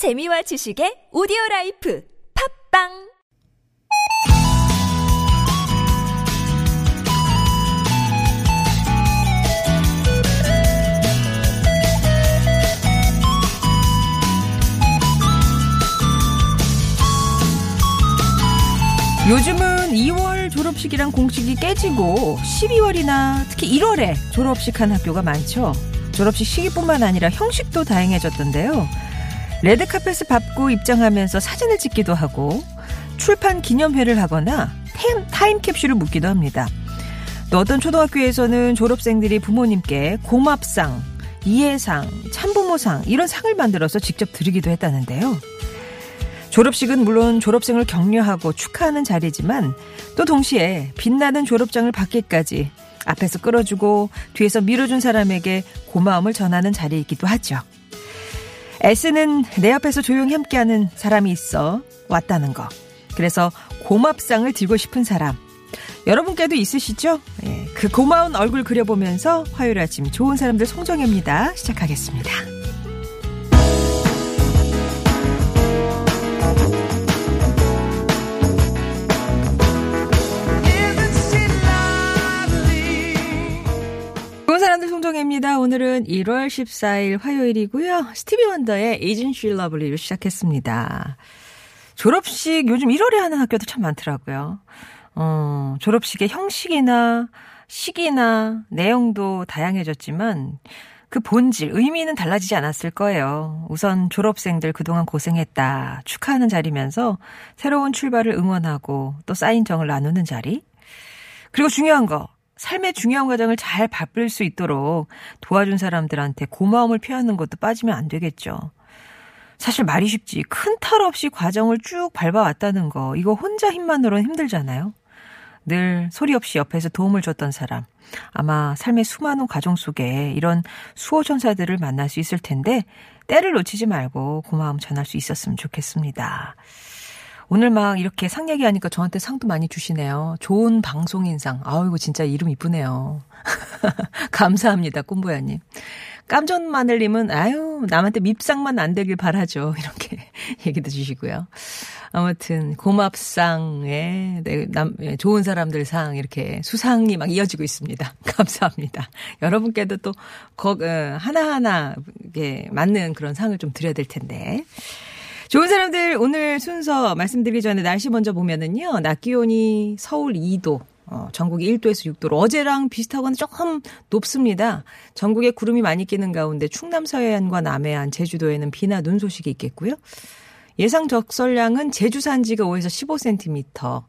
재미와 지식의 오디오 라이프 팝빵 요즘은 2월 졸업식이랑 공식이 깨지고 12월이나 특히 1월에 졸업식 한 학교가 많죠. 졸업식 시기뿐만 아니라 형식도 다양해졌던데요. 레드카펫을 밟고 입장하면서 사진을 찍기도 하고 출판 기념회를 하거나 타임, 타임 캡슐을 묻기도 합니다. 또 어떤 초등학교에서는 졸업생들이 부모님께 고맙상, 이해상, 참부모상 이런 상을 만들어서 직접 드리기도 했다는데요. 졸업식은 물론 졸업생을 격려하고 축하하는 자리지만 또 동시에 빛나는 졸업장을 받기까지 앞에서 끌어주고 뒤에서 밀어준 사람에게 고마움을 전하는 자리이기도 하죠. S는 내 앞에서 조용히 함께하는 사람이 있어 왔다는 거. 그래서 고맙상을 들고 싶은 사람. 여러분께도 있으시죠? 예, 그 고마운 얼굴 그려보면서 화요일 아침 좋은 사람들 송정혜입니다. 시작하겠습니다. 송정혜입니다. 오늘은 1월 14일 화요일이고요. 스티비 원더의 Agent She Lovely로 시작했습니다. 졸업식 요즘 1월에 하는 학교도 참 많더라고요. 어, 졸업식의 형식이나 시기나 내용도 다양해졌지만 그 본질, 의미는 달라지지 않았을 거예요. 우선 졸업생들 그동안 고생했다. 축하하는 자리면서 새로운 출발을 응원하고 또 쌓인 정을 나누는 자리. 그리고 중요한 거, 삶의 중요한 과정을 잘 바쁠 수 있도록 도와준 사람들한테 고마움을 표하는 것도 빠지면 안 되겠죠. 사실 말이 쉽지. 큰 탈 없이 과정을 쭉 밟아왔다는 거. 이거 혼자 힘만으로는 힘들잖아요. 늘 소리 없이 옆에서 도움을 줬던 사람. 아마 삶의 수많은 과정 속에 이런 수호천사들을 만날 수 있을 텐데, 때를 놓치지 말고 고마움 전할 수 있었으면 좋겠습니다. 오늘 막 이렇게 상 얘기하니까 저한테 상도 많이 주시네요. 좋은 방송인상. 아우, 이거 진짜 이름 이쁘네요. 감사합니다, 꿈보야님. 깜전 마늘님은, 아유, 남한테 밉상만 안 되길 바라죠. 이렇게 얘기도 주시고요. 아무튼, 고맙상에, 네, 남, 예, 좋은 사람들 상, 이렇게 수상이 막 이어지고 있습니다. 감사합니다. 여러분께도 또, 거, 어, 하나하나, 이게 맞는 그런 상을 좀 드려야 될 텐데. 좋은 사람들 오늘 순서 말씀드리기 전에 날씨 먼저 보면은요. 낮 기온이 서울 2도, 어, 전국이 1도에서 6도로 어제랑 비슷하거나 조금 높습니다. 전국에 구름이 많이 끼는 가운데 충남 서해안과 남해안, 제주도에는 비나 눈 소식이 있겠고요. 예상 적설량은 제주 산지가 5에서 15cm,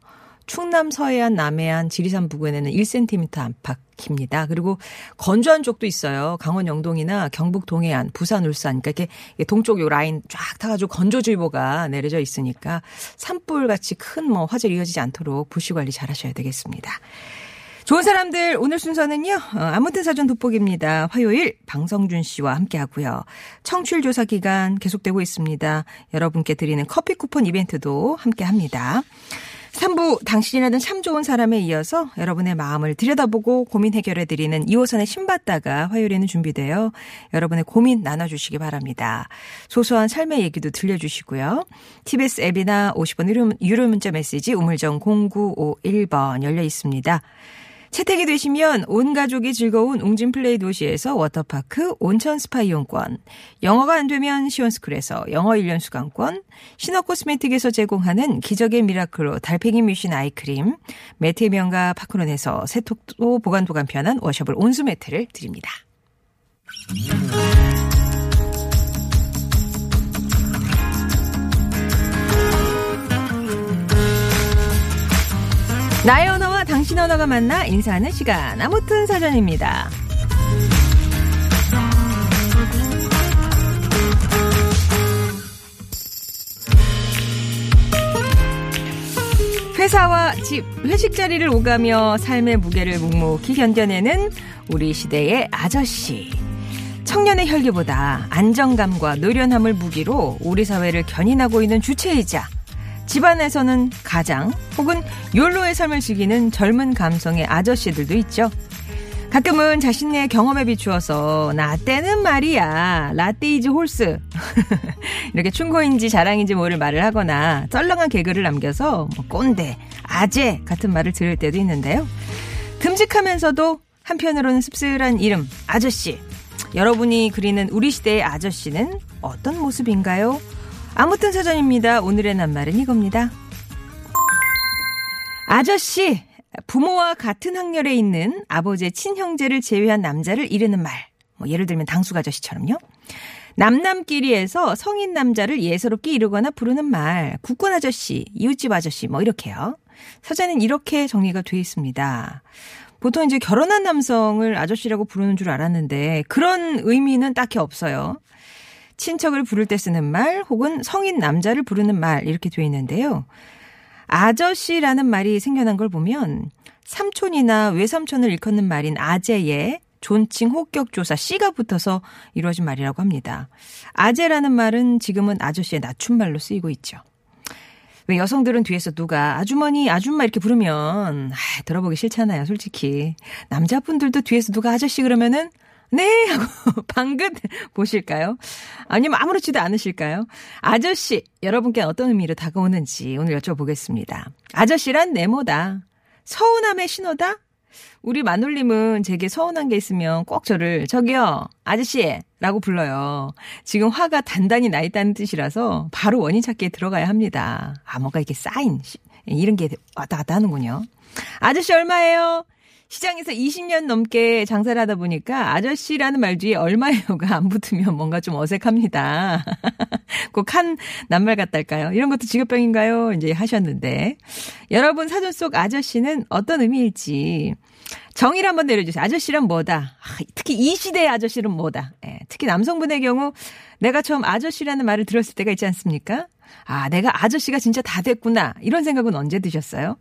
충남 서해안, 남해안, 지리산 부근에는 1cm 안팎입니다. 그리고 건조한 쪽도 있어요. 강원 영동이나 경북 동해안, 부산, 울산. 그러니까 이렇게 동쪽 요 라인 쫙 타가지고 건조주의보가 내려져 있으니까 산불 같이 큰 뭐 화재 이어지지 않도록 부시 관리 잘 하셔야 되겠습니다. 좋은 사람들 오늘 순서는요. 어, 아무튼 사전 돋보기입니다. 화요일 방성준 씨와 함께 하고요. 청취율 조사 기간 계속되고 있습니다. 여러분께 드리는 커피 쿠폰 이벤트도 함께 합니다. 3부 당신이라는 참 좋은 사람에 이어서 여러분의 마음을 들여다보고 고민 해결해 드리는 2호선의 신받다가 화요일에는 준비돼요. 여러분의 고민 나눠주시기 바랍니다. 소소한 삶의 얘기도 들려주시고요. TBS 앱이나 50원 유료, 유료 문자 메시지 우물정 0951번 열려 있습니다. 채택이 되시면 온 가족이 즐거운 웅진 플레이 도시에서 워터파크 온천 스파 이용권, 영어가 안 되면 시원스쿨에서 영어 1년 수강권, 신화 코스메틱에서 제공하는 기적의 미라클로 달팽이 뮤신 아이크림, 매트의 명가 파크론에서 세탁도 보관도 간편한 washable 온수 매트를 드립니다. 나의 언어와 당신 언어가 만나 인사하는 시간. 아무튼 사전입니다. 회사와 집, 회식 자리를 오가며 삶의 무게를 묵묵히 견뎌내는 우리 시대의 아저씨. 청년의 혈기보다 안정감과 노련함을 무기로 우리 사회를 견인하고 있는 주체이자 집안에서는 가장 혹은 욜로의 삶을 즐기는 젊은 감성의 아저씨들도 있죠. 가끔은 자신의 경험에 비추어서 나 때는 말이야 latte is horse 이렇게 충고인지 자랑인지 모를 말을 하거나 썰렁한 개그를 남겨서 뭐 꼰대, 아재 같은 말을 들을 때도 있는데요. 듬직하면서도 한편으로는 씁쓸한 이름 아저씨 여러분이 그리는 우리 시대의 아저씨는 어떤 모습인가요? 아무튼 사전입니다. 오늘의 낱말은 이겁니다. 아저씨 부모와 같은 학년에 있는 아버지의 친형제를 제외한 남자를 이르는 말. 뭐 예를 들면 당숙 아저씨처럼요. 남남끼리에서 성인 남자를 예사롭게 이르거나 부르는 말. 국군 아저씨, 이웃집 아저씨 뭐 이렇게요. 사전엔 이렇게 정리가 되어 있습니다. 보통 이제 결혼한 남성을 아저씨라고 부르는 줄 알았는데 그런 의미는 딱히 없어요. 친척을 부를 때 쓰는 말 혹은 성인 남자를 부르는 말 이렇게 되어 있는데요. 아저씨라는 말이 생겨난 걸 보면 삼촌이나 외삼촌을 일컫는 말인 아재에 존칭 호격 조사 씨가 붙어서 이루어진 말이라고 합니다. 아재라는 말은 지금은 아저씨의 낮춤말로 쓰이고 있죠. 왜 여성들은 뒤에서 누가 아주머니, 아줌마 이렇게 부르면 아, 들어보기 싫잖아요, 솔직히. 남자분들도 뒤에서 누가 아저씨 그러면은 네 하고 방긋 보실까요? 아니면 아무렇지도 않으실까요? 아저씨 여러분께 어떤 의미로 다가오는지 오늘 여쭤보겠습니다. 아저씨란 네모다. 서운함의 신호다? 우리 마눌님은 제게 서운한 게 있으면 꼭 저를 저기요 아저씨 라고 불러요. 지금 화가 단단히 나 있다는 뜻이라서 바로 원인 찾기에 들어가야 합니다. 아 뭐가 이렇게 쌓인 이런 게 왔다 갔다 하는군요. 아저씨 얼마예요? 시장에서 20년 넘게 장사를 하다 보니까 아저씨라는 말 뒤에 얼마예요가 안 붙으면 뭔가 좀 어색합니다. 꼭 한 낱말 같달까요? 이런 것도 직업병인가요? 이제 하셨는데. 여러분 사전 속 아저씨는 어떤 의미일지 정의를 한번 내려주세요. 아저씨란 뭐다? 아, 특히 이 시대의 아저씨는 뭐다? 예, 특히 남성분의 경우 내가 처음 아저씨라는 말을 들었을 때가 있지 않습니까? 아, 내가 아저씨가 진짜 다 됐구나. 이런 생각은 언제 드셨어요?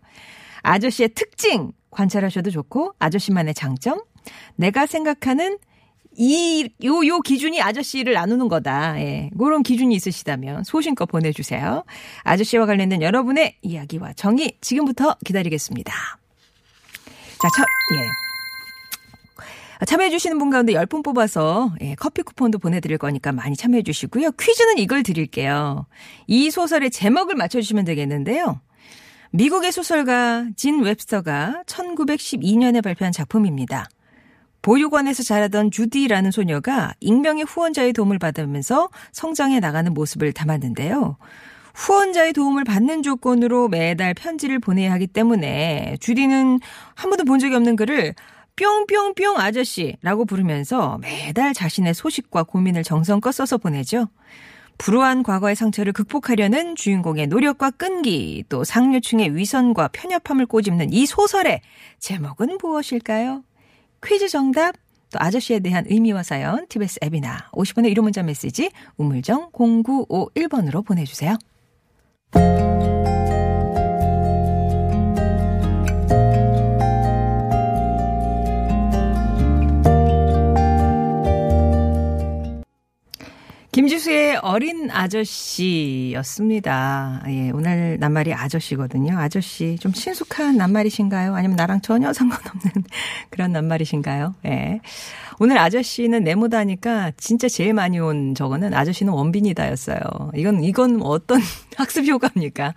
아저씨의 특징 관찰하셔도 좋고 아저씨만의 장점 내가 생각하는 이, 요, 요 기준이 아저씨를 나누는 거다. 예. 그런 기준이 있으시다면 소신껏 보내주세요. 아저씨와 관련된 여러분의 이야기와 정의 지금부터 기다리겠습니다. 자, 첫, 예. 참여해주시는 분 가운데 10분 뽑아서 예, 커피 쿠폰도 보내드릴 거니까 많이 참여해주시고요. 퀴즈는 이걸 드릴게요. 이 소설의 제목을 맞춰주시면 되겠는데요. 미국의 소설가 진 웹스터가 1912년에 발표한 작품입니다. 보육원에서 자라던 주디라는 소녀가 익명의 후원자의 도움을 받으면서 성장해 나가는 모습을 담았는데요. 후원자의 도움을 받는 조건으로 매달 편지를 보내야 하기 때문에 주디는 한 번도 본 적이 없는 글을 뿅뿅뿅 아저씨라고 부르면서 매달 자신의 소식과 고민을 정성껏 써서 보내죠. 불우한 과거의 상처를 극복하려는 주인공의 노력과 끈기, 또 상류층의 위선과 편협함을 꼬집는 이 소설의 제목은 무엇일까요? 퀴즈 정답, 또 아저씨에 대한 의미와 사연, TBS 앱이나 50원의 1호 문자 메시지 우물정 0951번으로 보내주세요. 김지수의 어린 아저씨였습니다. 예, 오늘 낱말이 아저씨거든요. 아저씨 좀 친숙한 낱말이신가요? 아니면 나랑 전혀 상관없는 그런 낱말이신가요? 예. 오늘 아저씨는 네모다니까 진짜 제일 많이 온 저거는 아저씨는 원빈이다였어요. 이건 이건 어떤 학습 효과입니까?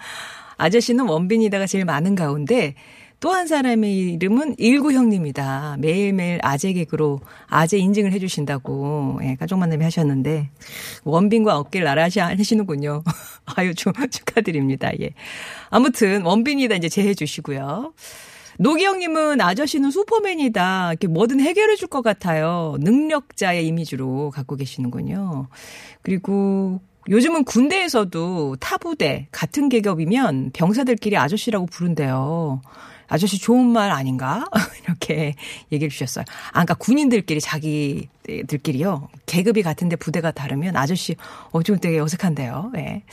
아저씨는 원빈이다가 제일 많은 가운데 또 한 사람의 이름은 일구 형님이다. 매일매일 아재 개그로 아재 인증을 해주신다고 예, 가족 만남이 하셨는데 원빈과 어깨를 나란히 하시는군요. 아유 좀 축하드립니다. 예. 아무튼 원빈이다 이제 제해 주시고요. 노기영님은 아저씨는 슈퍼맨이다. 이렇게 뭐든 해결해 줄 것 같아요. 능력자의 이미지로 갖고 계시는군요. 그리고 요즘은 군대에서도 타부대 같은 계급이면 병사들끼리 아저씨라고 부른대요. 아저씨 좋은 말 아닌가? 이렇게 얘기를 주셨어요. 아, 그러니까 군인들끼리 자기들끼리요. 계급이 같은데 부대가 다르면 아저씨, 어, 좀 되게 어색한데요. 예. 네.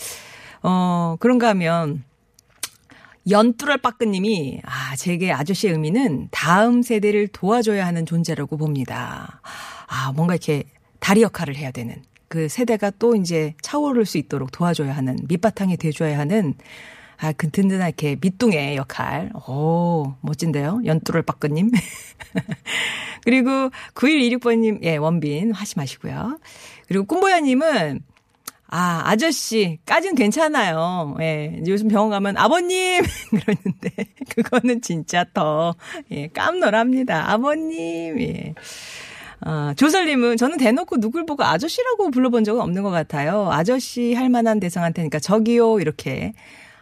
어, 그런가 하면, 연뚜럴 빠끄님이, 아, 제게 아저씨의 의미는 다음 세대를 도와줘야 하는 존재라고 봅니다. 아, 뭔가 이렇게 다리 역할을 해야 되는. 그 세대가 또 이제 차오를 수 있도록 도와줘야 하는, 밑바탕이 돼줘야 하는 아, 그 든든한 이렇게 밑둥의 역할. 오, 멋진데요? 연뚜를 빠끄님. 그리고 9126번님, 예, 원빈, 하시 마시고요. 그리고 꿈보야님은, 아, 아저씨, 까진 괜찮아요. 예, 요즘 병원 가면 아버님! 그러는데, 그거는 진짜 더, 예, 깜놀합니다. 아버님, 예. 아, 조설님은 저는 대놓고 누굴 보고 아저씨라고 불러본 적은 없는 것 같아요. 아저씨 할 만한 대상한테니까 저기요, 이렇게.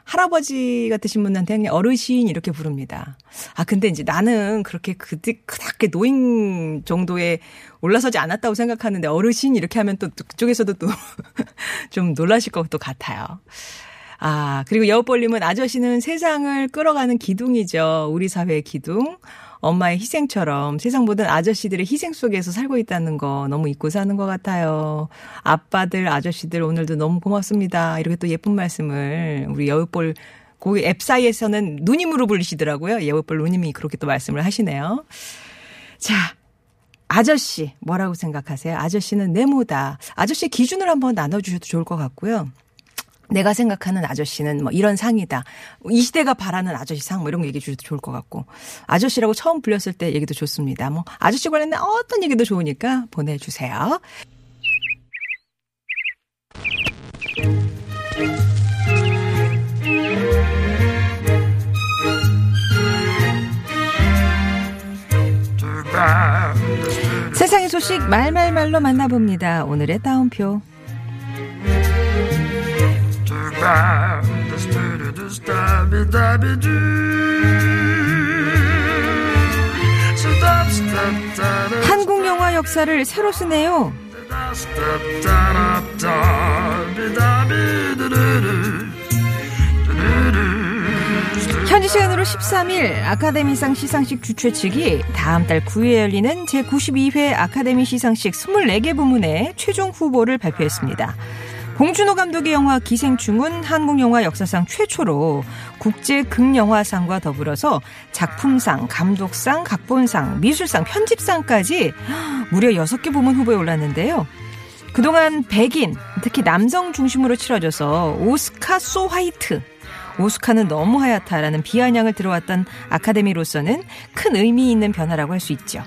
할아버지 같으신 분한테 그냥 어르신 이렇게 부릅니다. 아, 근데 이제 나는 그렇게 그닥 크게 노인 정도에 올라서지 않았다고 생각하는데 어르신 이렇게 하면 또 그쪽에서도 또 좀 놀라실 것도 같아요. 아, 그리고 여우벌님은 아저씨는 세상을 끌어가는 기둥이죠. 우리 사회의 기둥. 엄마의 희생처럼 세상 모든 아저씨들의 희생 속에서 살고 있다는 거 너무 잊고 사는 것 같아요. 아빠들, 아저씨들 오늘도 너무 고맙습니다. 이렇게 또 예쁜 말씀을 우리 여우볼 거기 앱 사이에서는 누님으로 불리시더라고요. 여우볼 누님이 그렇게 또 말씀을 하시네요. 자, 아저씨 뭐라고 생각하세요? 아저씨는 네모다. 아저씨 기준을 한번 나눠주셔도 좋을 것 같고요. 내가 생각하는 아저씨는 뭐 이런 상이다. 이 시대가 바라는 아저씨 상 뭐 이런 거 얘기해 주셔도 좋을 것 같고. 아저씨라고 처음 불렸을 때 얘기도 좋습니다. 뭐 아저씨 관련된 어떤 얘기도 좋으니까 보내주세요. 세상의 소식 말말말로 만나봅니다. 오늘의 따옴표. 한국 영화 역사를 새로 쓰네요. 현지 시간으로 13일 아카데미상 시상식 주최 측이 다음 달 9일에 열리는 제92회 아카데미 시상식 24개 부문의 최종 후보를 발표했습니다. 봉준호 감독의 영화 기생충은 한국 영화 역사상 최초로 국제 극영화상과 더불어서 작품상, 감독상, 각본상, 미술상, 편집상까지 무려 6개 부문 후보에 올랐는데요. 그동안 백인, 특히 남성 중심으로 치러져서 오스카 소 화이트, 오스카는 너무 하얗다라는 비아냥을 들어왔던 아카데미로서는 큰 의미 있는 변화라고 할 수 있죠.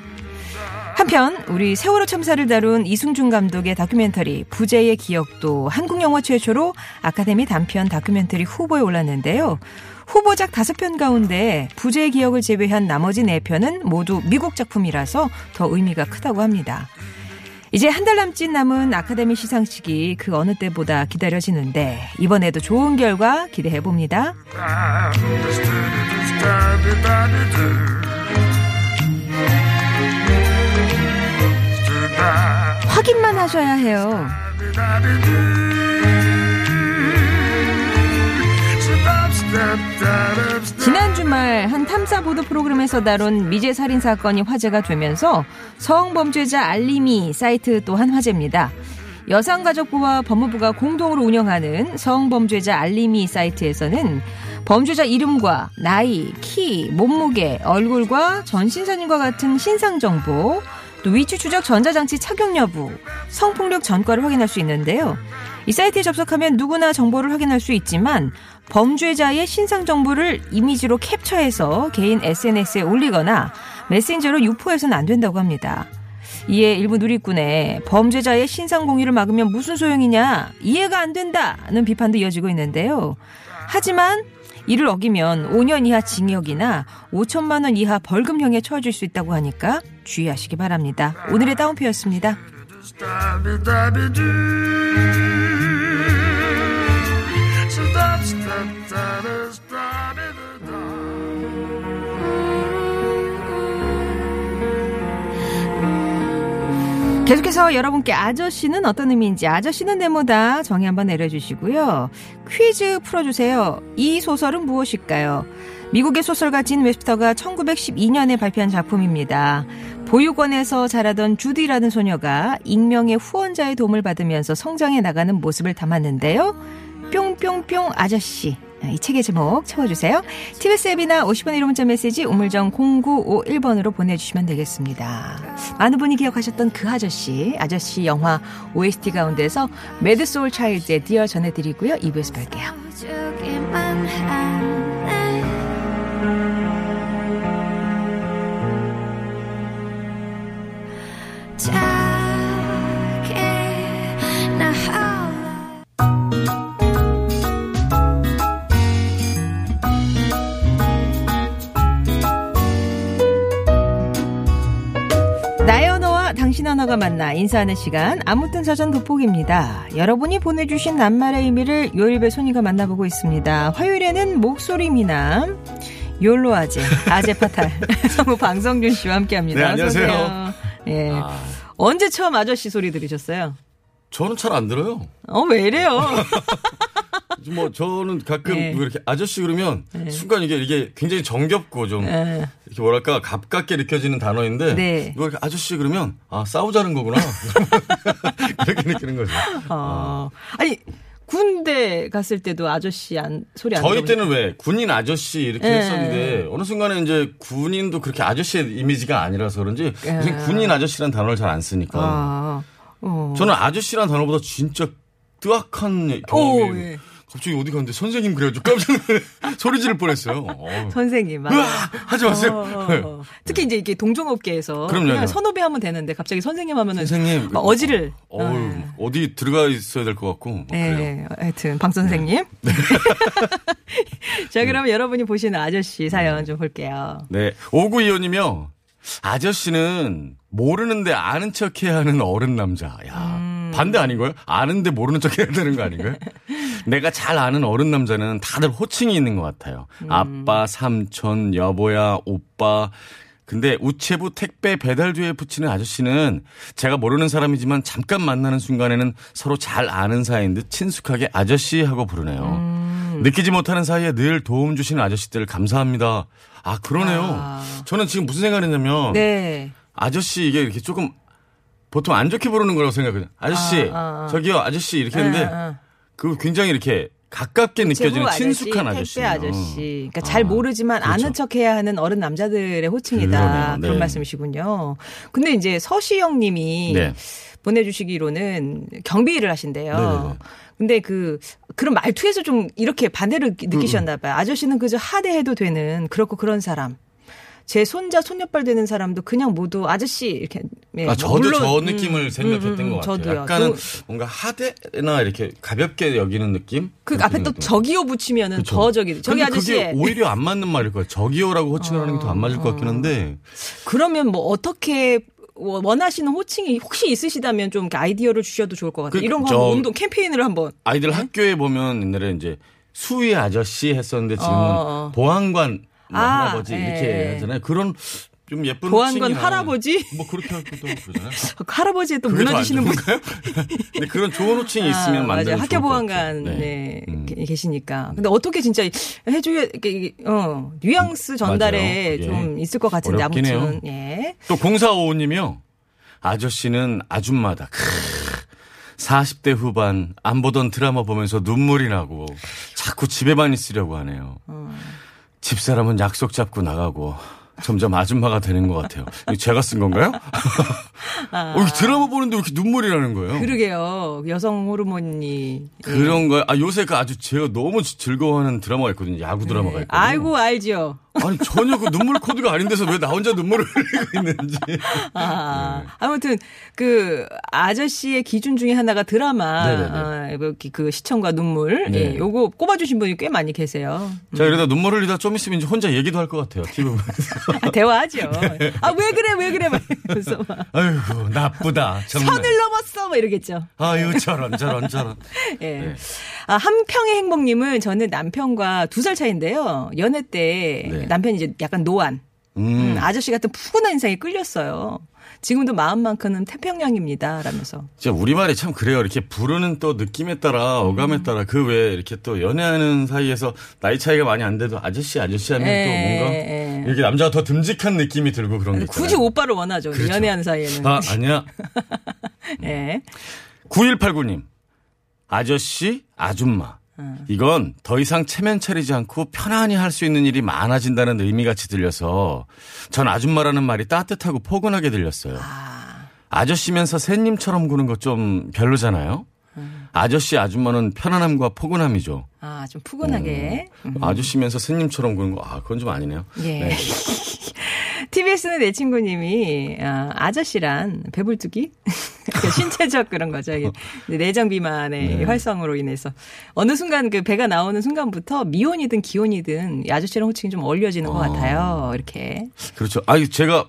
한편 우리 세월호 참사를 다룬 이승준 감독의 다큐멘터리 부재의 기억도 한국 영화 최초로 아카데미 단편 다큐멘터리 후보에 올랐는데요. 후보작 다섯 편 가운데 부재의 기억을 제외한 나머지 네 편은 모두 미국 작품이라서 더 의미가 크다고 합니다. 이제 한 달 남짓 남은 아카데미 시상식이 그 어느 때보다 기다려지는데 이번에도 좋은 결과 기대해 봅니다. 확인만 하셔야 해요. 지난 주말 한 탐사 보도 프로그램에서 다룬 미제 살인 사건이 화제가 되면서 성범죄자 알림이 사이트 또한 화제입니다. 여성가족부와 법무부가 공동으로 운영하는 성범죄자 알림이 사이트에서는 범죄자 이름과 나이, 키, 몸무게, 얼굴과 전신 사진과 같은 신상 정보, 또 위치 추적 전자장치 착용 여부, 성폭력 전과를 확인할 수 있는데요. 이 사이트에 접속하면 누구나 정보를 확인할 수 있지만 범죄자의 신상 정보를 이미지로 캡처해서 개인 SNS에 올리거나 메신저로 유포해서는 안 된다고 합니다. 이에 일부 누리꾼의 범죄자의 신상 공유를 막으면 무슨 소용이냐 이해가 안 된다는 비판도 이어지고 있는데요. 하지만 이를 어기면 5년 이하 징역이나 5천만 원 이하 벌금형에 처해질 수 있다고 하니까 주의하시기 바랍니다. 오늘의 다운표였습니다. 계속해서 여러분께 아저씨는 어떤 의미인지 아저씨는 네모다 정의 한번 내려주시고요. 퀴즈 풀어주세요. 이 소설은 무엇일까요? 미국의 소설가 진 웹스터가 1912년에 발표한 작품입니다. 보육원에서 자라던 주디라는 소녀가 익명의 후원자의 도움을 받으면서 성장해 나가는 모습을 담았는데요. 뿅뿅뿅 아저씨. 이 책의 제목 채워주세요. TBS 앱이나 50원 1호 문자 메시지 우물정 0951번으로 보내주시면 되겠습니다. 많은 분이 기억하셨던 그 아저씨, 아저씨 영화 OST 가운데서 매드소울 차일드의 디어 전해드리고요. 2부에서 뵐게요. 단어가 만나 인사하는 시간 아무튼 사전 돋보기입니다. 여러분이 보내주신 낱말의 의미를 요일별 손이가 만나보고 있습니다. 화요일에는 목소리 미남 욜로 아재 아재 파탈 성우 방성준 씨와 함께합니다. 네, 안녕하세요. 예. 아, 언제 처음 아저씨 소리 들으셨어요? 저는 잘 안 들어요. 어 왜 이래요? 뭐 저는 가끔 네. 뭐 이렇게 아저씨 그러면 순간 이게 이게 굉장히 정겹고 좀 예. 이렇게 뭐랄까 가깝게 느껴지는 단어인데 네. 이거 아저씨 그러면 아 싸우자는 거구나 그렇게 느끼는 거죠. 어. 아 니 군대 갔을 때도 아저씨 안 소리 안 저희 때는 왜 군인 아저씨 이렇게 네. 했었는데 어느 순간에 이제 군인도 그렇게 아저씨의 이미지가 아니라서 그런지 요새 군인 아저씨란 단어를 잘 안 쓰니까 아. 어. 저는 아저씨란 단어보다 진짜 뜨악한 경험이 오, 예. 갑자기 어디 갔는데 선생님 그래가지고 깜짝 소리 지를 뻔했어요. 어우. 선생님. 맞아. 으아! 하지 마세요. 어, 어, 어. 특히 이제 이게 동종업계에서 그럼요, 그냥. 선후배 하면 되는데 갑자기 선생님 하면은 선생님. 막 어지를. 어우, 어. 어디 들어가 있어야 될 것 같고. 네, 하여튼 방 선생님. 자, 그러면 여러분이 보시는 아저씨 사연 좀 볼게요. 네. 5925님이요. 아저씨는 모르는데 아는 척 해야 하는 어른 남자. 야. 음. 반대 아닌가요? 아는데 모르는 척 해야 되는 거 아닌가요? 내가 잘 아는 어른 남자는 다들 호칭이 있는 것 같아요. 음. 아빠, 삼촌, 여보야, 오빠. 근데 우체부 택배 배달 뒤에 붙이는 아저씨는 제가 모르는 사람이지만 잠깐 만나는 순간에는 서로 잘 아는 사이인 듯 친숙하게 아저씨 하고 부르네요. 음. 느끼지 못하는 사이에 늘 도움 주시는 아저씨들 감사합니다. 아, 그러네요. 아. 저는 지금 무슨 생각했냐면 네. 아저씨 이게 이렇게 조금 보통 안 좋게 부르는 거라고 생각해요. 아저씨, 아, 아, 아. 저기요, 아저씨 이렇게 했는데 어, 어. 그 굉장히 이렇게 가깝게 느껴지는 제부 친숙한 택배 아저씨. 아저씨. 그러니까 잘 아, 모르지만 그렇죠. 아는 척 해야 하는 어른 남자들의 호칭이다. 그러네요. 그런 네. 말씀이시군요. 근데 이제 서시영 님이 네. 보내주시기로는 경비 일을 하신대요. 네네네. 근데 그, 그런 말투에서 좀 이렇게 반대를 느끼셨나 봐요. 아저씨는 그저 하대해도 되는 그렇고 그런 사람. 제 손자, 손녀뻘 되는 사람도 그냥 모두 아저씨 이렇게. 예, 아, 뭐 저도 물론, 저 음, 느낌을 생각했던 음, 음, 것 같아요. 저도요. 약간은 그, 뭔가 하대나 이렇게 가볍게 여기는 느낌? 그 앞에 또. 저기요 붙이면은 그쵸. 더 저기, 저기 아저씨. 어. 그게 오히려 안 맞는 말일 거예요. 저기요라고 호칭을 하는 게더 안 맞을 것 같긴 한데. 그러면 뭐 어떻게 원하시는 호칭이 혹시 있으시다면 좀 아이디어를 주셔도 좋을 것 같아요. 그, 이런 거 운동 캠페인을 한번. 아이들 학교에 보면 옛날에 이제 수위 아저씨 했었는데 지금은 어, 어. 보안관 뭐 아, 할아버지 이렇게 예. 하잖아요. 그런 좀 예쁜 보안관 할아버지? 뭐 그렇게 그러잖아요. 할아버지에 또 그게 더안 무너지시는 분. 좋은가요? 근데 그런 좋은 호칭이 있으면 아, 만나면 맞아요. 좋을 학교 것 보안관. 네. 음. 게- 계시니까. 근데 어떻게 진짜 해줘야 이게 어 뉘앙스 전달에 맞아요. 그게 좀 있을 것 같은데 어렵긴 아무튼 예. 또 0455님이요. 아저씨는 아줌마다. 크, 40대 후반 안 보던 드라마 보면서 눈물이 나고 자꾸 집에만 있으려고 하네요. 집사람은 약속 잡고 나가고 점점 아줌마가 되는 것 같아요. 이거 제가 쓴 건가요? 어, 이거 드라마 보는데 왜 이렇게 눈물이 나는 거예요? 그러게요. 여성 호르몬이 예. 그런 거요. 아 요새 그 아주 제가 너무 즐거워하는 드라마가 있거든요. 야구 드라마가 있거든요. 아이고 알죠. 아니 전혀 그 눈물 코드가 아닌 데서 왜 나 혼자 눈물을 흘리고 있는지. 아, 네. 아무튼 그 아저씨의 기준 중에 하나가 드라마. 아, 그, 그 시청과 눈물 네. 예, 요거 꼽아주신 분이 꽤 많이 계세요. 자 이러다 눈물 흘리다 좀 있으면 이제 혼자 얘기도 할 것 같아요. TV 보면서. 아, 대화하죠. 아왜 그래 왜 그래 막 이러면서 막 아이고 나쁘다 정말. 선을 넘었어 뭐 이러겠죠. 아유 저런 저런 저런. 예. 네. 아, 한평의 행복님은 저는 남편과 두 살 차인데요. 연애 때 네. 남편이 이제 약간 노안, 음, 아저씨 같은 푸근한 인상에 끌렸어요. 지금도 마음만큼은 태평양입니다. 라면서. 진짜 우리말이 참 그래요. 이렇게 부르는 또 느낌에 따라 어감에 음. 따라 그 외에 이렇게 또 연애하는 사이에서 나이 차이가 많이 안 돼도 아저씨 아저씨 하면 예, 또 뭔가 예. 이렇게 남자가 더 듬직한 느낌이 들고 그런 게 있잖아요. 굳이 오빠를 원하죠. 그렇죠. 연애하는 사이에는. 아 아니야. 예. 9189님. 아저씨, 아줌마. 어. 이건 더 이상 체면 차리지 않고 편안히 할 수 있는 일이 많아진다는 의미같이 들려서 전 아줌마라는 말이 따뜻하고 포근하게 들렸어요. 아, 아저씨면서 새님처럼 구는 거좀 별로잖아요. 음. 아저씨, 아줌마는 편안함과 포근함이죠. 아, 좀 푸근하게. 음. 아저씨면서 새님처럼 구는 거, 아, 그건 좀 아니네요. 예. 네. TBS는 내 친구님이 아, 아저씨란 배불뚝이 그 신체적 그런 거죠. 이게 내장 비만의 네. 활성으로 인해서 어느 순간 그 배가 나오는 순간부터 미혼이든 기혼이든 이 아저씨랑 호칭이 좀 어울려지는 것 아. 같아요. 이렇게. 그렇죠. 아, 제가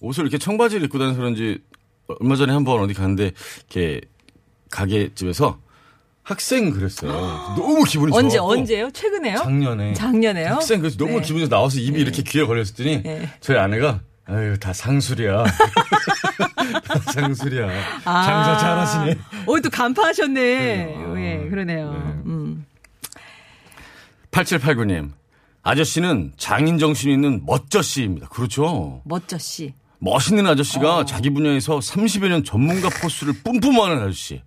옷을 이렇게 청바지를 입고 다녀서 그런지 얼마 전에 한 번 어디 갔는데 이렇게 가게 집에서 학생 그랬어요. 너무 기분이 언제 좋았고 언제요? 최근에요? 작년에 작년에요? 학생 그래서 너무 네. 기분이 나와서 입이 이렇게 귀에 걸렸더니 네. 저희 아내가 아유 다 상술이야. 다 상술이야. 장사 잘하시네. 오, 또 간파하셨네. 그래요. 예, 그러네요. 네. 음. 8789님. 아저씨는 장인 정신 있는 멋져씨입니다. 그렇죠. 멋져 씨. 멋있는 아저씨가 어. 자기 분야에서 30여 년 전문가 포스를 뿜뿜하는 아저씨.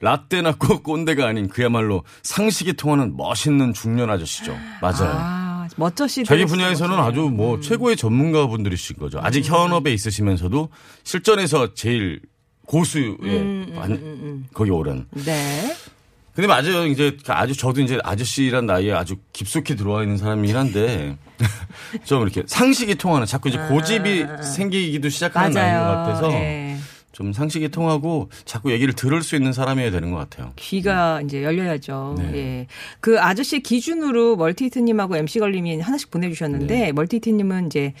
라떼나 꼰- 꼰대가 아닌 그야말로 상식이 통하는 멋있는 중년 아저씨죠. 맞아요. 아, 멋져 씨. 자기 분야에서는 아주 뭐 최고의 전문가분들이신 거죠. 아직 현업에 있으시면서도 실전에서 제일 고수의 반- 거기 오른. 네. 근데 맞아요. 이제 아주 저도 이제 아저씨란 나이에 아주 깊숙이 들어와 있는 사람이긴 한데 좀 이렇게 상식이 통하는 자꾸 이제 고집이 생기기도 시작하는 나이인 것. 같아서 예. 좀 상식이 통하고 자꾸 얘기를 들을 수 있는 사람이어야 되는 것 같아요. 귀가 이제 열려야죠. 네. 예. 그 아저씨 기준으로 멀티히트님하고 MC 걸림이 하나씩 보내주셨는데 네. 멀티히트님은 이제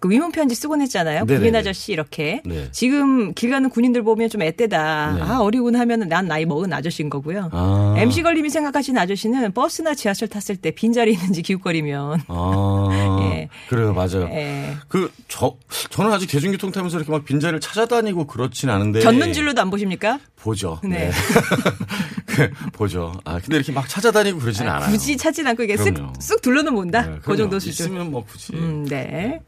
그 위문 편지 쓰곤 했잖아요. 네네네. 군인 아저씨 이렇게. 네. 지금 길 가는 군인들 보면 좀 애때다. 네. 아 어리군 하면은 난 나이 먹은 아저씨인 거고요. 아. MC 걸림이 생각하시는 아저씨는 버스나 지하철 탔을 때 빈자리 있는지 기웃거리면. 아, 예. 그래요, 맞아요. 예. 그, 저, 저는 아직 대중교통 타면서 이렇게 막 빈자리를 찾아다니고 그렇진 않은데. 곁눈질로도 안 보십니까? 보죠. 네. 네. 그, 보죠. 아, 근데 이렇게 막 찾아다니고 그러진 않아요. 굳이 찾진 않고 이게. 쓱, 쓱 둘러는 본다. 네, 그. 정도 수준. 있으면 뭐 굳이. 음, 네.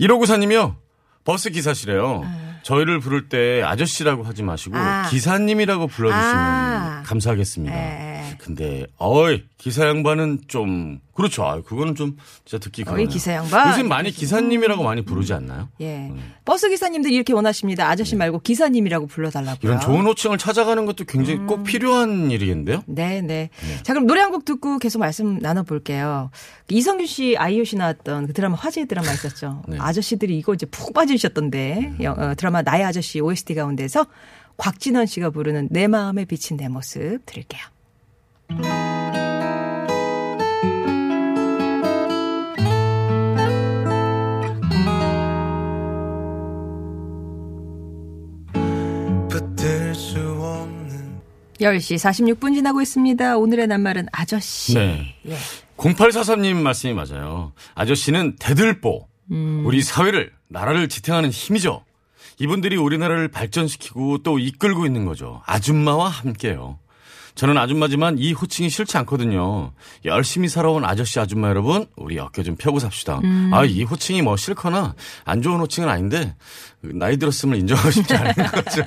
1594님이요. 버스 기사시래요. 저희를 부를 때 아저씨라고 하지 마시고 아. 기사님이라고 불러주시면 아. 감사하겠습니다. 네. 근데 어이 기사 양반은 좀 그렇죠. 아, 그거는 좀 진짜 듣기 어이, 그러네요. 기사 양반. 요새 많이 기사님이라고 많이 부르지 않나요? 예. 버스 기사님들 이렇게 원하십니다. 아저씨 말고 기사님이라고 불러달라고요. 네. 이런 좋은 호칭을 찾아가는 것도 굉장히 음. 꼭 필요한 일이겠는데요? 네, 네. 자, 그럼 노래 한 곡 듣고 계속 말씀 나눠볼게요. 이성균 씨, 아이유 씨 나왔던 그 드라마, 화제의 드라마 있었죠. 네. 아저씨들이 이거 이제 푹 빠지셨던데, 영- 어, 드라마 나의 아저씨 OST 가운데서 곽진원 씨가 부르는 내 마음에 비친 내 모습 들을게요. 붙들 수 없는 10시 46분 지나고 있습니다. 오늘의 낱말은 아저씨. 네. 예. 0843님 말씀이 맞아요. 아저씨는 대들보. 음. 우리 사회를, 나라를 지탱하는 힘이죠. 이분들이 우리나라를 발전시키고 또 이끌고 있는 거죠. 아줌마와 함께요. 저는 아줌마지만 이 호칭이 싫지 않거든요. 열심히 살아온 아저씨 아줌마 여러분, 우리 어깨 좀 펴고 삽시다. 음. 아, 이 호칭이 뭐 싫거나 안 좋은 호칭은 아닌데 나이 들었음을 인정하고 싶지 않은 거죠.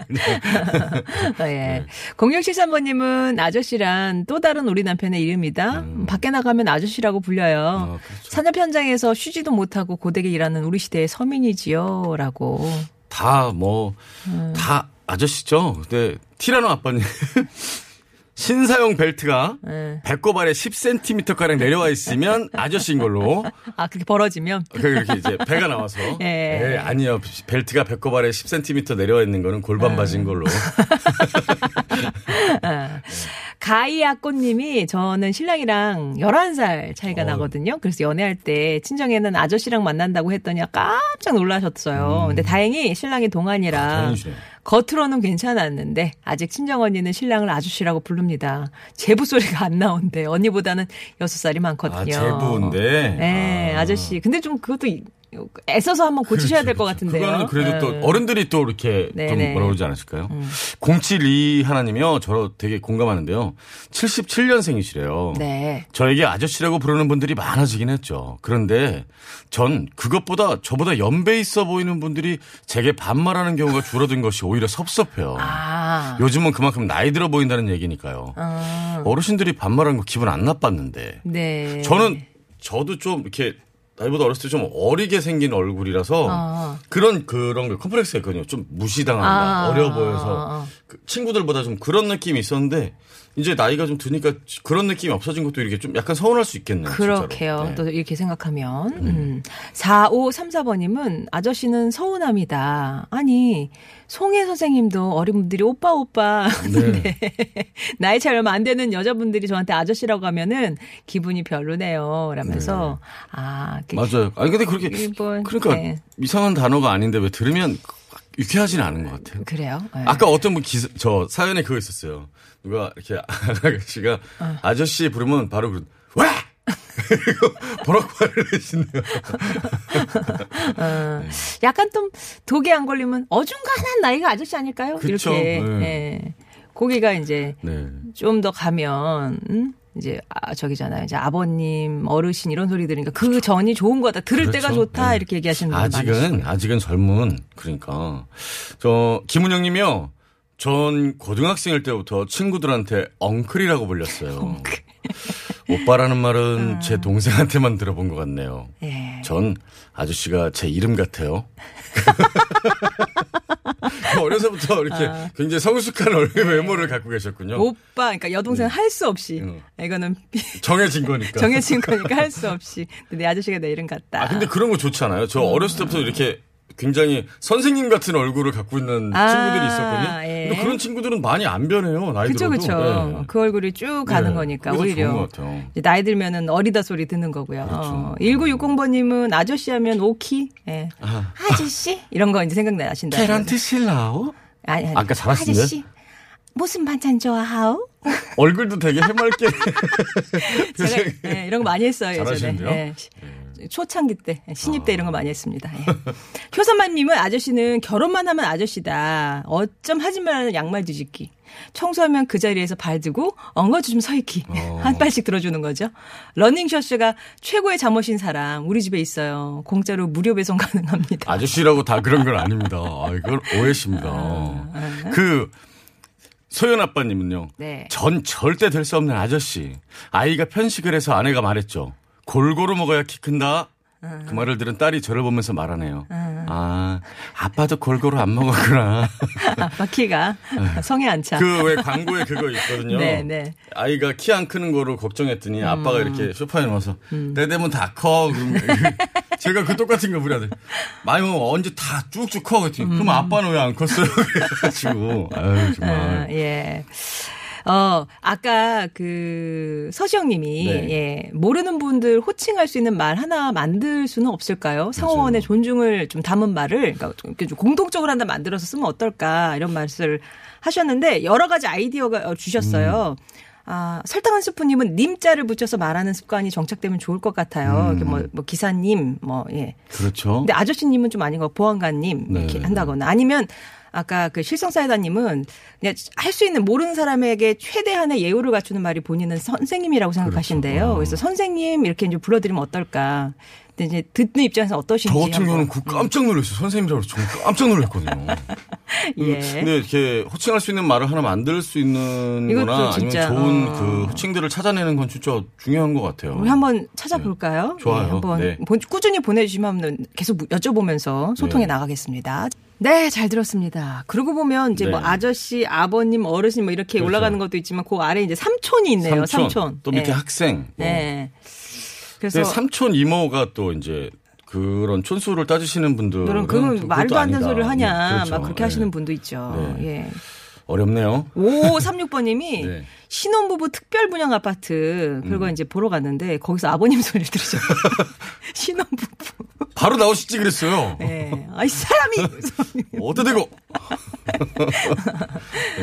어, 예. 0673번님은 아저씨란 또 다른 우리 남편의 이름이다. 밖에 나가면 아저씨라고 불려요. 음. 어, 그렇죠. 산업 현장에서 쉬지도 못하고 고되게 일하는 우리 시대의 서민이지요. 라고. 다 뭐, 음. 다 아저씨죠. 근데 티라노 아빠님. 신사용 벨트가 예. 배꼽 아래 10cm 가량 내려와 있으면 아저씨인 걸로. 아, 그렇게 벌어지면. 그렇게 이제 배가 나와서. 예. 예, 아니요. 벨트가 배꼽 아래 10cm 내려와 있는 거는 골반 바지인 걸로. 가이아 꽃님이 저는 신랑이랑 11살 차이가 어. 나거든요. 그래서 연애할 때 친정에는 아저씨랑 만난다고 했더니 깜짝 놀라셨어요. 근데 다행히 신랑이 동안이라 음. 아. 겉으로는 괜찮았는데 아직 친정 언니는 신랑을 아저씨라고 부릅니다. 제부 소리가 안 나온대. 언니보다는 6살이 많거든요. 아, 제부인데. 네, 아. 저씨 근데 좀 그것도 이- 애써서 한번 고치셔야 될것 같은데요. 그거는 그래도 또 네. 어른들이 또 이렇게 네, 좀 네. 뭐라 그러지 않았을까요? 072 하나님이요. 저 되게 공감하는데요. 77년생이시래요. 네. 저에게 아저씨라고 부르는 분들이 많아지긴 했죠. 그런데 전 그것보다 저보다 연배 있어 보이는 분들이 제게 반말하는 경우가 줄어든 것이 오히려 섭섭해요. 아. 요즘은 그만큼 나이 들어 보인다는 얘기니까요. 아. 어르신들이 반말하는 거 기분 안 나빴는데. 네. 저는 저도 좀 이렇게 나이보다 어렸을 때 좀 어리게 생긴 얼굴이라서 아. 그런 그런 게 컴플렉스가 있거든요. 좀 무시당한다, 아. 어려 보여서 아. 그 친구들보다 좀 그런 느낌이 있었는데 이제 나이가 좀 드니까 그런 느낌이 없어진 것도 이렇게 좀 약간 서운할 수 있겠네요. 그렇게요. 네. 또 이렇게 생각하면. 음. 4534번님은 아저씨는 서운함이다. 아니, 송혜 선생님도 어린 분들이 오빠, 오빠. 하는데 나이 차이 얼마 안 되는 여자분들이 저한테 아저씨라고 하면은 기분이 별로네요. 라면서. 아, 이렇게 맞아요. 아니 근데 그렇게 일본, 그러니까 네. 이상한 단어가 아닌데 왜 들으면 유쾌하진 않은 것 같아요. 그래요? 네. 아까 어떤 분 기사, 저 사연에 그거 있었어요. 누가 이렇게 저 아저씨가 어. 아저씨 부르면 바로 왜? 그리고 버럭 화를 내시네요. 약간 좀 독에 안 걸리면 어중간한 나이가 아저씨 아닐까요? 그쵸. 이렇게. 네. 예. 거기가 이제 네. 좀더 가면 음? 이제 아 저기잖아요. 이제 아버님, 어르신 이런 소리 들으니까 그 전이 좋은 거다. 들을 때가 그렇죠. 좋다. 네. 이렇게 얘기하시는 분들 아직은 많으시고요. 아직은 젊은 그러니까 저 김은영님이요. 전 고등학생일 때부터 친구들한테 엉클이라고 불렸어요. 오빠라는 말은 제 동생한테만 들어본 것 같네요. 아. 예. 전 아저씨가 제 이름 같아요. 어려서부터 이렇게 굉장히 성숙한 얼굴 외모를 갖고 계셨군요. 오빠, 그러니까 여동생 할수 없이 음. 이거는 정해진 거니까. 정해진 거니까 할 수 없이 내 아저씨가 내 이름 같다. 아 근데 그런 거 좋지 않아요? 음. 저 어렸을 때부터 이렇게 굉장히 선생님 같은 얼굴을 갖고 있는 아, 친구들이 있었거든요. 예. 근데 그런 친구들은 많이 안 변해요. 나이 그쵸, 들어도. 그쵸. 예. 그 얼굴이 쭉 가는 네, 거니까, 오히려. 좋은 것 같아요. 이제 나이 들면은 어리다 소리 듣는 거고요. 그렇죠. 어, 1960번님은 아저씨 하면 오키? 예. 아. 아저씨? 이런 거 이제 생각나신다. 계란트 실라오? 아니, 아니. 아까 잘하시는데? 아저씨, 무슨 반찬 좋아하오? 얼굴도 되게 해맑게. 제가 예, 이런 거 많이 했어요, 예전에. 잘하시는데요? 예. 초창기 때, 신입 때 이런 거 많이 했습니다. 예. 효선만님은 아저씨는 결혼만 하면 아저씨다. 어쩜 하지 말라는 양말 뒤집기. 청소하면 그 자리에서 발 들고 엉거주춤 서 있기. 어. 한 발씩 들어주는 거죠. 러닝셔츠가 최고의 잠옷인 사람 우리 집에 있어요. 공짜로 무료 배송 가능합니다. 아저씨라고 다 그런 건 아닙니다. 아, 이건 오해십니다. 그, 소연 아빠님은요. 네. 전 절대 될 수 없는 아저씨. 아이가 편식을 해서 아내가 말했죠. 골고루 먹어야 키 큰다. 그 말을 들은 딸이 저를 보면서 말하네요. 아, 아빠도 골고루 안 먹었구나. 아빠 키가 성에 안 차. 그 왜 광고에 그거 있거든요. 네, 네. 아이가 키 안 크는 거로 걱정했더니 아빠가 이렇게 소파에 누워서 내 되면 다 커. 제가 그 똑같은 거 우리 아들. 많이 먹으면 언제 다 쭉쭉 커. 그랬더니 그럼 아빠는 왜 안 컸어요? 그래가지고. 아유, 아, 정말. 예. 어, 아까 그 서시영 님이 네. 예, 모르는 분들 호칭할 수 있는 말 하나 만들 수는 없을까요? 상호원의 존중을 좀 담은 말을 그러니까 좀 이렇게 좀 공동적으로 하나 만들어서 쓰면 어떨까 이런 말씀을 하셨는데 여러 가지 아이디어가 어, 주셨어요. 아, 설탕 한 스푼님은 님자를 붙여서 말하는 습관이 정착되면 좋을 것 같아요. 이렇게 뭐, 뭐 기사님, 뭐, 예. 그렇죠. 근데 아저씨님은 좀 아닌 거 보안관님 이렇게 네. 한다거나 아니면 아까 그 실성사이다님은 그냥 할 수 있는 모르는 사람에게 최대한의 예우를 갖추는 말이 본인은 선생님이라고 생각하신대요. 그렇죠. 아. 그래서 선생님 이렇게 이제 불러드리면 어떨까. 근데 이제 듣는 입장에서 어떠신지. 저 같은 경우는. 그 깜짝 놀랐어요. 선생님이라고 정말 깜짝 놀랐거든요. 예. 근데 이렇게 호칭할 수 있는 말을 하나 만들 수 있는 거나 진짜, 아니면 좋은 어. 그 호칭들을 찾아내는 건 진짜 중요한 것 같아요. 우리 한번 찾아볼까요? 네. 좋아요. 네, 한번 네. 본- 꾸준히 보내주시면 계속 여쭤보면서 소통해 네. 나가겠습니다. 네, 잘 들었습니다. 그러고 보면 이제 네. 뭐 아저씨, 아버님, 어르신 뭐 이렇게 그렇죠. 올라가는 것도 있지만 그 아래 이제 삼촌이 있네요. 삼촌. 또 밑에 네. 학생. 뭐. 네. 그래서 근데 삼촌 이모가 또 이제 그런 촌수를 따지시는 분들은 그런 그건 좀 말도 안 되는. 소리를 하냐 음, 그렇죠. 막 그렇게 네. 하시는 분도 있죠. 네. 예. 어렵네요. 5536번님이 네. 신혼부부 특별 분양 아파트 음. 그리고 이제 보러 갔는데 거기서 아버님 소리를 들으셨어요. 신혼부부. 바로 나오시지 그랬어요. 예. 아이 사람이 어때 되고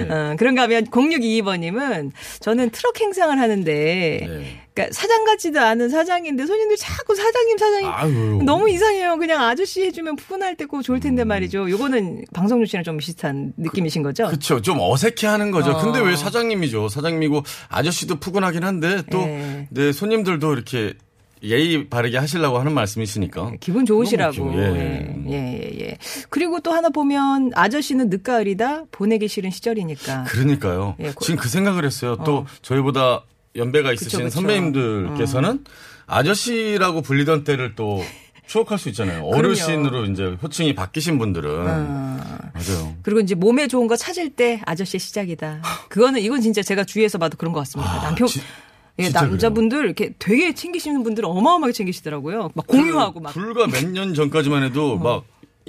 어, 그런가 하면 0622번님은 저는 트럭 행상을 하는데 네. 그러니까 사장 같지도 않은 사장인데 손님들 자꾸 사장님 사장님 아유. 너무 이상해요. 그냥 아저씨 해주면 푸근할 때고 좋을 텐데 말이죠. 요거는 방송주 씨랑 좀 비슷한 느낌이신 거죠? 그렇죠. 좀 어색해하는 거죠. 어. 근데 왜 사장님이죠? 사장님 이고 아저씨도 푸근하긴 한데 또 예. 내 손님들도 이렇게 예의 바르게 하시려고 하는 말씀이시니까 기분 좋으시라고. 예. 예, 예. 예, 예. 그리고 또 하나 보면 아저씨는 늦가을이다 보내기 싫은 시절이니까. 그러니까요. 예, 그- 지금 그 생각을 했어요. 또 저희보다 연배가 있으신 그쵸. 선배님들께서는 아저씨라고 불리던 때를 또 추억할 수 있잖아요. 어르신으로 이제 호칭이 바뀌신 분들은 맞아요. 그리고 이제 몸에 좋은 거 찾을 때 아저씨의 시작이다. 그거는 이건 진짜 제가 주위에서 봐도 그런 것 같습니다. 아, 남편 지- 예, 남자분들 이렇게 되게 챙기시는 분들은 어마어마하게 챙기시더라고요. 막 공유하고 막. 어. 불과 몇 년 전까지만 해도 막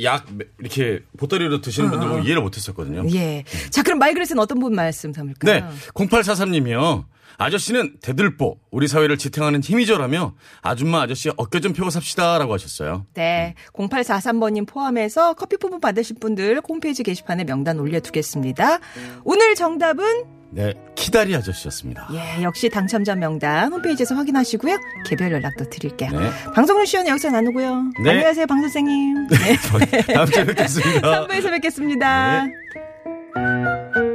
약 이렇게 보따리로 드시는 분들 보고 이해를 못했었거든요. 예. 자, 그럼 마이그레스는 어떤 분 말씀 네, 담을까요? 0843님이요. 아저씨는 대들보, 우리 사회를 지탱하는 힘이죠라며 아줌마 아저씨 어깨 좀 펴고 삽시다라고 하셨어요. 네. 0843번님 포함해서 커피 쿠폰 받으실 분들 홈페이지 게시판에 명단 올려두겠습니다. 오늘 정답은 네, 키다리 아저씨였습니다. 예, 역시 당첨자 명단 홈페이지에서 확인하시고요. 개별 연락도 드릴게요. 네. 방송률 시연 여기서 나누고요. 네. 안녕하세요, 방 선생님. 네. 다음 주에 뵙겠습니다. 3부에서 뵙겠습니다. 네.